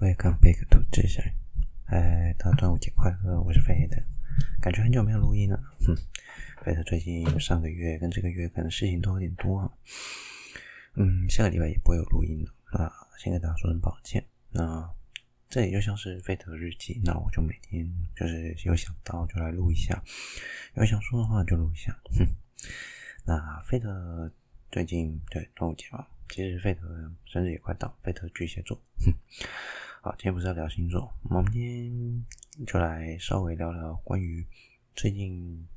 Welcome back to 智神。哎，大家端午节快乐！我是飞的，感觉很久没有录音了。哼，飞的最近上个月跟这个月可能事情都有点多啊。嗯，下个礼拜也不会有录音了。那先跟大家说声抱歉。那这里就像是飞的日记，那我就每天就是有想到就来录一下，有想说的话就录一下。哼，那飞的最近对端午节嘛。其实费德生日也快到，费德巨蟹座。哼，好，今天不是要聊星座，我们今天就来稍微聊聊关于最近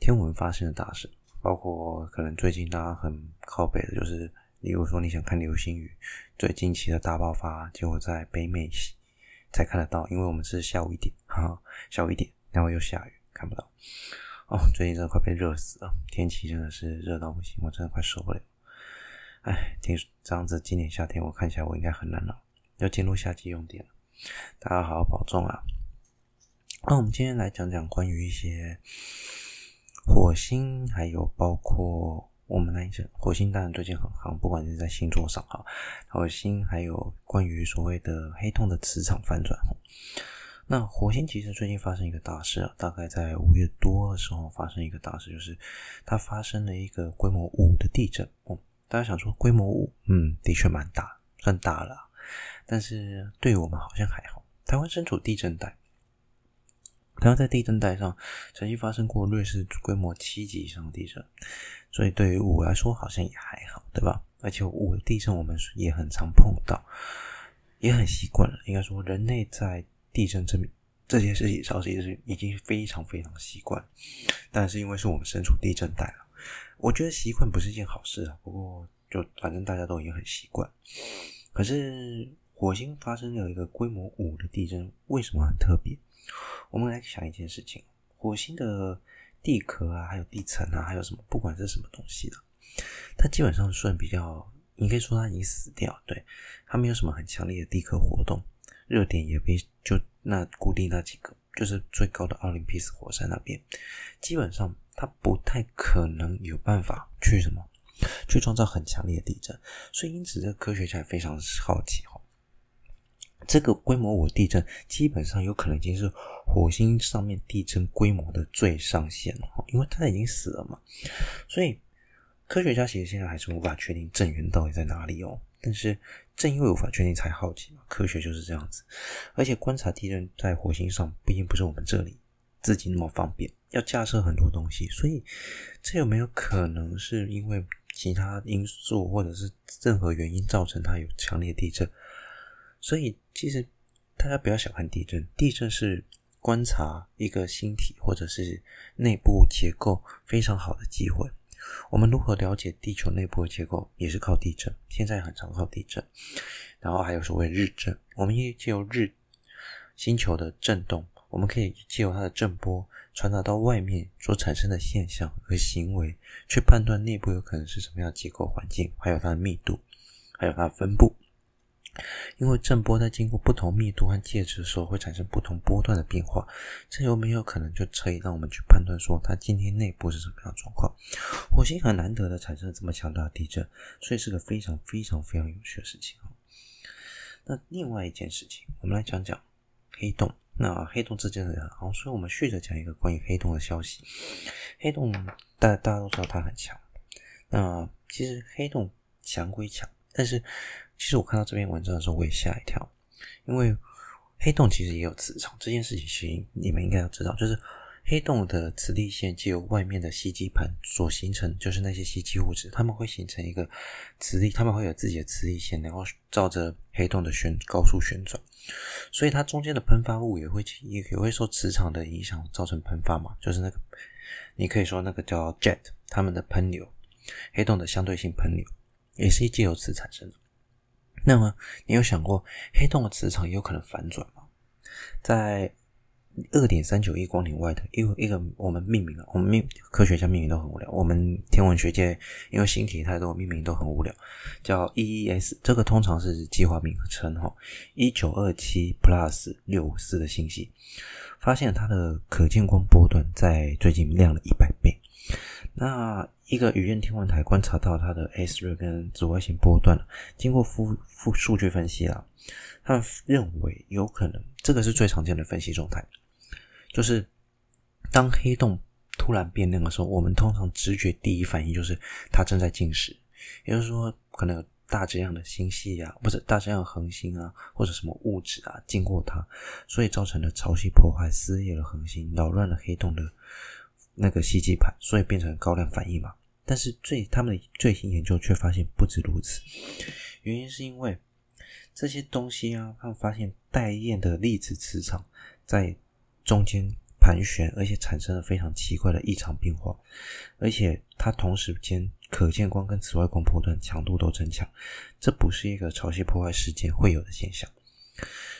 天文发生的大事，包括可能最近大家很靠北的，就是例如说你想看流星雨，最近期的大爆发，结果在北美才看得到，因为我们是下午一点，哈，下午一点，然后又下雨，看不到。哦，最近真的快被热死了，天气真的是热到不行，我真的快受不了。哎，听这样子，今年夏天我看起来我应该很难熬，要进入夏季用电了。大家好好保重啊！那我们今天来讲讲关于一些火星，还有包括我们来讲火星，当然最近很夯，不管是在星座上哈，火星还有关于所谓的黑洞的磁场反转。那火星其实最近发生一个大事啊，大概在五月多的时候发生一个大事，就是它发生了一个规模五的地震。哦大家想说规模五，嗯，的确蛮大，算大了。但是对于我们好像还好。台湾身处地震带，台湾在地震带上曾经发生过瑞士规模七级以上的地震，所以对于我来说好像也还好，对吧？而且五的地震我们也很常碰到，也很习惯了。应该说，人类在地震这这件事情上其实是已经非常非常习惯，但是因为是我们身处地震带了。我觉得习惯不是一件好事啊，不过就反正大家都已经很习惯。可是火星发生了一个规模五的地震，为什么很特别？我们来想一件事情：火星的地壳啊，还有地层啊，还有什么，不管是什么东西的，它基本上算比较，你可以说它已经死掉，对，它没有什么很强烈的地壳活动，热点也被就那固定那几个，就是最高的奥林匹斯火山那边，基本上。它不太可能有办法去什么，去创造很强烈的地震，所以因此这个科学家也非常好奇哈，这个规模五地震基本上有可能已经是火星上面地震规模的最上限了，因为它已经死了嘛，所以科学家其实现在还是无法确定震源到底在哪里哦，但是正因为无法确定才好奇嘛，科学就是这样子，而且观察地震在火星上毕竟不是我们这里。自己那么方便，要架设很多东西，所以这有没有可能是因为其他因素或者是任何原因造成它有强烈地震？所以其实大家不要小看地震，地震是观察一个星体或者是内部结构非常好的机会。我们如何了解地球内部的结构，也是靠地震。现在很常靠地震，然后还有所谓日震，我们也借由日星球的震动。我们可以借由它的震波传达到外面所产生的现象和行为，去判断内部有可能是什么样结构环境，还有它的密度，还有它的分布。因为震波在经过不同密度和介质的时候，会产生不同波段的变化，这有没有可能就可以让我们去判断说它今天内部是什么样的状况？火星很难得的产生了这么强大的地震，所以是个非常非常非常有趣的事情。那另外一件事情，我们来讲讲黑洞。那黑洞之间的人，好，所以我们续着讲一个关于黑洞的消息。黑洞大大家都知道它很强。那其实黑洞强归强，但是其实我看到这篇文章的时候，我也吓一跳，因为黑洞其实也有磁场。这件事情其实你们应该要知道，就是黑洞的磁力线借由外面的吸积盘所形成，就是那些吸积物质，它们会形成一个磁力，它们会有自己的磁力线，然后照着黑洞的旋高速旋转。所以它中间的喷发物也会也也会受磁场的影响造成喷发嘛，就是那个你可以说那个叫 jet，它们的喷流，黑洞的相对性喷流也是借由磁产生的。那么你有想过黑洞的磁场也有可能反转吗？在二点三九亿光年外的一个一个我们命名了，我们命科学家命名都很无聊。我们天文学界因为星体太多，命名都很无聊，叫 EES，这个通常是计划名称哈。一九二七 plus 六五四的星系，发现它的可见光波段在最近亮了一百倍。那一个宇垣天文台观察到它的 S 瑞跟紫外线波段，经过复复数据分析啦，他们认为有可能这个是最常见的分析状态，就是当黑洞突然变亮的时候，我们通常直觉第一反应就是它正在进食，也就是说可能有大质量的星系啊，不是大质量恒星啊，或者什么物质啊经过它，所以造成了潮汐破坏，撕裂了恒星，扰乱了黑洞的。那个吸积盘，所以变成高亮反应嘛。但是最他们的最新研究却发现不止如此，原因是因为这些东西啊，他们发现带焰的粒子磁场在中间盘旋，而且产生了非常奇怪的异常变化，而且它同时间可见光跟紫外光波段强度都增强，这不是一个潮汐破坏事件会有的现象，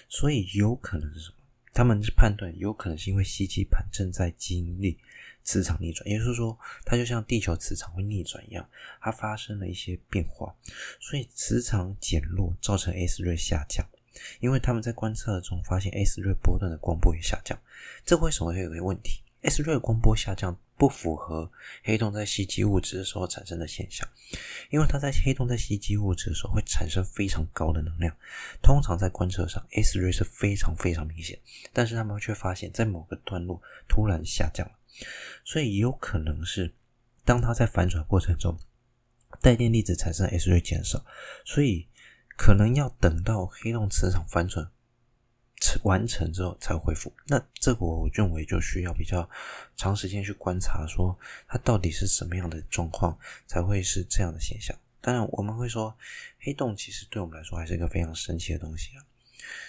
所以有可能是什么？他们是判断有可能是因为吸积盘正在经历。磁场逆转，也就是说，它就像地球磁场会逆转一样，它发生了一些变化，所以磁场减弱造成 S 瑞下降。因为他们在观测中发现 S 瑞波段的光波也下降，这为什么会有个问题？S 瑞光波下降不符合黑洞在吸积物质的时候产生的现象，因为它在黑洞在吸积物质的时候会产生非常高的能量，通常在观测上 S 瑞是非常非常明显，但是他们却发现，在某个段落突然下降了。所以有可能是，当它在反转过程中，带电粒子产生 S 瑞减少，所以可能要等到黑洞磁场反转完成之后才恢复。那这个我认为就需要比较长时间去观察，说它到底是什么样的状况才会是这样的现象。当然，我们会说黑洞其实对我们来说还是一个非常神奇的东西啊。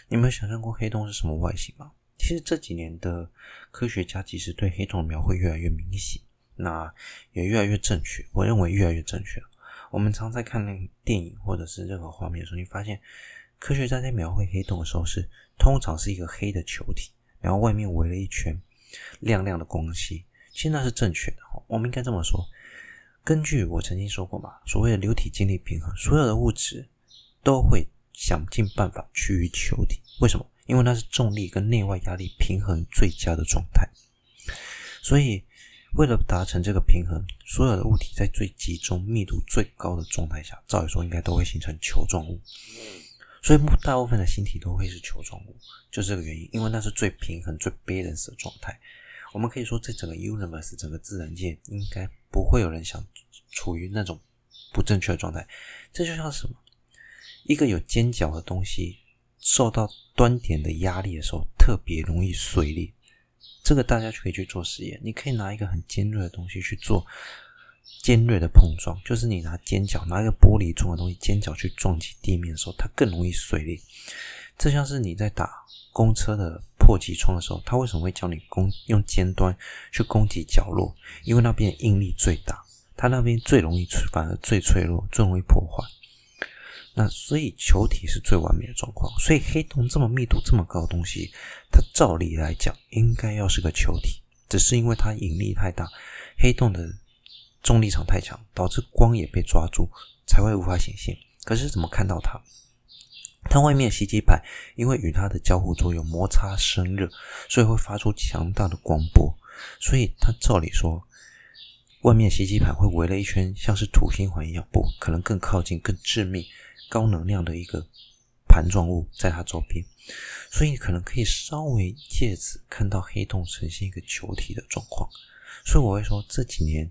你们有想象过黑洞是什么外形吗？其实这几年的科学家其实对黑洞的描绘越来越明晰，那也越来越正确。我认为越来越正确。我们常在看那电影或者是任何画面的时候，你发现科学家在描绘黑洞的时候是通常是一个黑的球体，然后外面围了一圈亮亮的光系。其实那是正确的。我们应该这么说：根据我曾经说过嘛，所谓的流体静力平衡，所有的物质都会想尽办法趋于球体。为什么？因为它是重力跟内外压力平衡最佳的状态，所以为了达成这个平衡，所有的物体在最集中、密度最高的状态下，照理说应该都会形成球状物。所以大部分的星体都会是球状物，就这个原因。因为那是最平衡、最 balance 的状态。我们可以说，在整个 universe、整个自然界，应该不会有人想处于那种不正确的状态。这就像什么？一个有尖角的东西。受到端点的压力的时候，特别容易碎裂。这个大家就可以去做实验。你可以拿一个很尖锐的东西去做尖锐的碰撞，就是你拿尖角，拿一个玻璃状的东西，尖角去撞击地面的时候，它更容易碎裂。这像是你在打公车的破击窗的时候，它为什么会教你攻用尖端去攻击角落？因为那边应力最大，它那边最容易反而最脆弱，最容易破坏。那所以球体是最完美的状况，所以黑洞这么密度这么高的东西，照理来讲应该要是个球体，只是因为它引力太大，黑洞的重力场太强，导致光也被抓住，才会无法显现。可是怎么看到它？它外面的吸积盘因为与它的交互作用摩擦生热，所以会发出强大的光波，所以它照理说，外面吸积盘会围了一圈像是土星环一样，不可能更靠近更致密。高能量的一个盘状物在它周边，所以可能可以稍微借此看到黑洞呈现一个球体的状况。所以我会说，这几年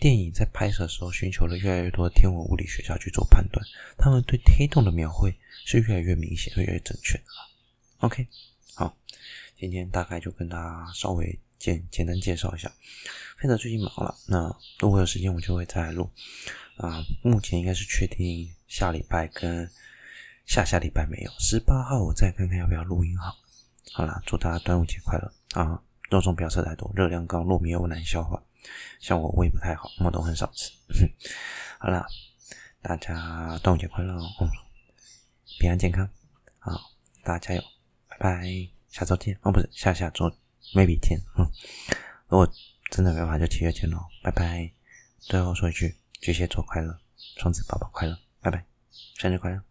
电影在拍摄的时候，寻求了越来越多的天文物理学家去做判断，他们对黑洞的描绘是越来越明显、越来越准确的。OK，好，今天大概就跟大家稍微简简单介绍一下。飞德最近忙了，那如果有时间我就会再来录。啊，目前应该是确定。下礼拜跟下下礼拜没有，十八号我再看看要不要录音好。好啦，祝大家端午节快乐啊！肉粽不要吃太多，热量高，糯米又难消化。像我胃不太好，我都很少吃。好啦，大家端午节快乐哦，平安健康，好，大家加油，拜拜，下周见哦，不是下下周，maybe 见，嗯，如果真的没办法就七月见喽，拜拜。最后说一句，巨蟹座快乐，双子宝宝快乐。拜拜，生日快乐！